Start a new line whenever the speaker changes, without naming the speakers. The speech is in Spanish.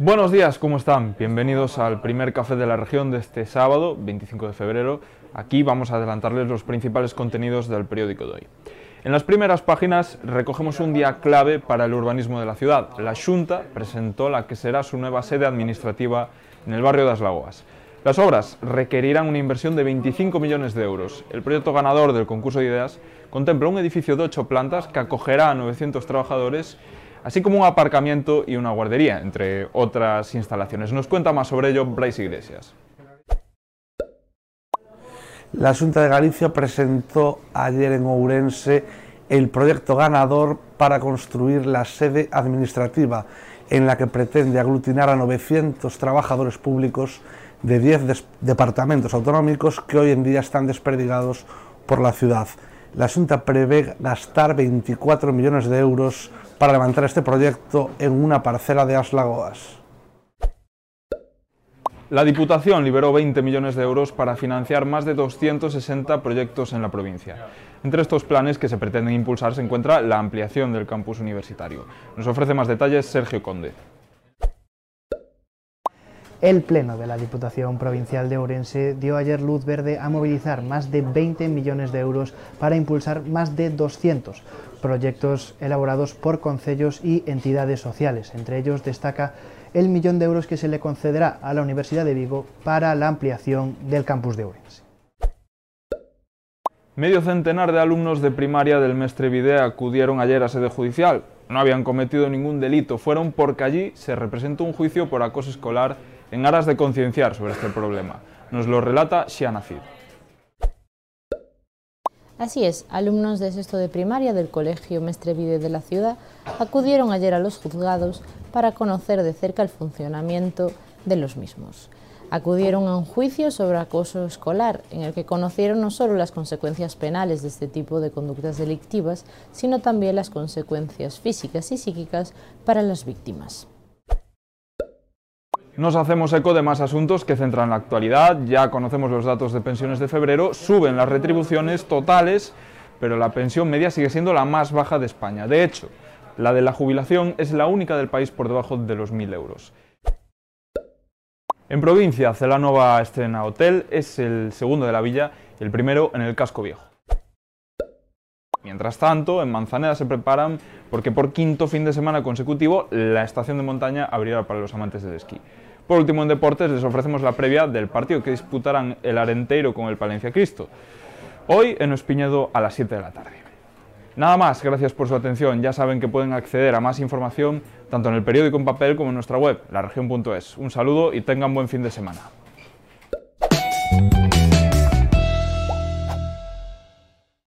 Buenos días, ¿cómo están? Bienvenidos al primer café de la región de este sábado, 25 de febrero. Aquí vamos a adelantarles los principales contenidos del periódico de hoy. En las primeras páginas recogemos un día clave para el urbanismo de la ciudad. La Junta presentó la que será su nueva sede administrativa en el barrio de Las Lagoas. Las obras requerirán una inversión de 25 millones de euros. El proyecto ganador del concurso de ideas contempla un edificio de 8 plantas que acogerá a 900 trabajadores así como un aparcamiento y una guardería, entre otras instalaciones. Nos cuenta más sobre ello Bryce Iglesias.
La Junta de Galicia presentó ayer en Ourense el proyecto ganador para construir la sede administrativa en la que pretende aglutinar a 900 trabajadores públicos de 10 departamentos autonómicos que hoy en día están desperdigados por la ciudad. La Junta prevé gastar 24 millones de euros para levantar este proyecto en una parcela de Aslagoas.
La Diputación liberó 20 millones de euros para financiar más de 260 proyectos en la provincia. Entre estos planes que se pretenden impulsar se encuentra la ampliación del campus universitario. Nos ofrece más detalles Sergio Conde.
El Pleno de la Diputación Provincial de Ourense dio ayer luz verde a movilizar más de 20 millones de euros para impulsar más de 200 proyectos elaborados por concellos y entidades sociales. Entre ellos destaca el millón de euros que se le concederá a la Universidad de Vigo para la ampliación del campus de Ourense.
Medio centenar de alumnos de primaria del Mestre Videa acudieron ayer a sede judicial. No habían cometido ningún delito, fueron porque allí se representó un juicio por acoso escolar en aras de concienciar sobre este problema. Nos lo relata Shiana Fid.
Así es, alumnos de sexto de primaria del Colegio Mestrevide de la ciudad acudieron ayer a los juzgados para conocer de cerca el funcionamiento de los mismos. Acudieron a un juicio sobre acoso escolar, en el que conocieron no solo las consecuencias penales de este tipo de conductas delictivas, sino también las consecuencias físicas y psíquicas para las víctimas.
Nos hacemos eco de más asuntos que centran la actualidad. Ya conocemos los datos de pensiones de febrero. Suben las retribuciones totales, pero la pensión media sigue siendo la más baja de España. De hecho, la de la jubilación es la única del país por debajo de los 1.000 euros. En provincia, Celanova estrena hotel, es el segundo de la villa y el primero en el casco viejo. Mientras tanto, en Manzaneda se preparan porque por quinto fin de semana consecutivo la estación de montaña abrirá para los amantes del esquí. Por último, en deportes les ofrecemos la previa del partido que disputarán el Arenteiro con el Palencia Cristo. Hoy en Espiñedo a las 7 de la tarde. Nada más, gracias por su atención. Ya saben que pueden acceder a más información tanto en el periódico en papel como en nuestra web, laregion.es. Un saludo y tengan buen fin de semana.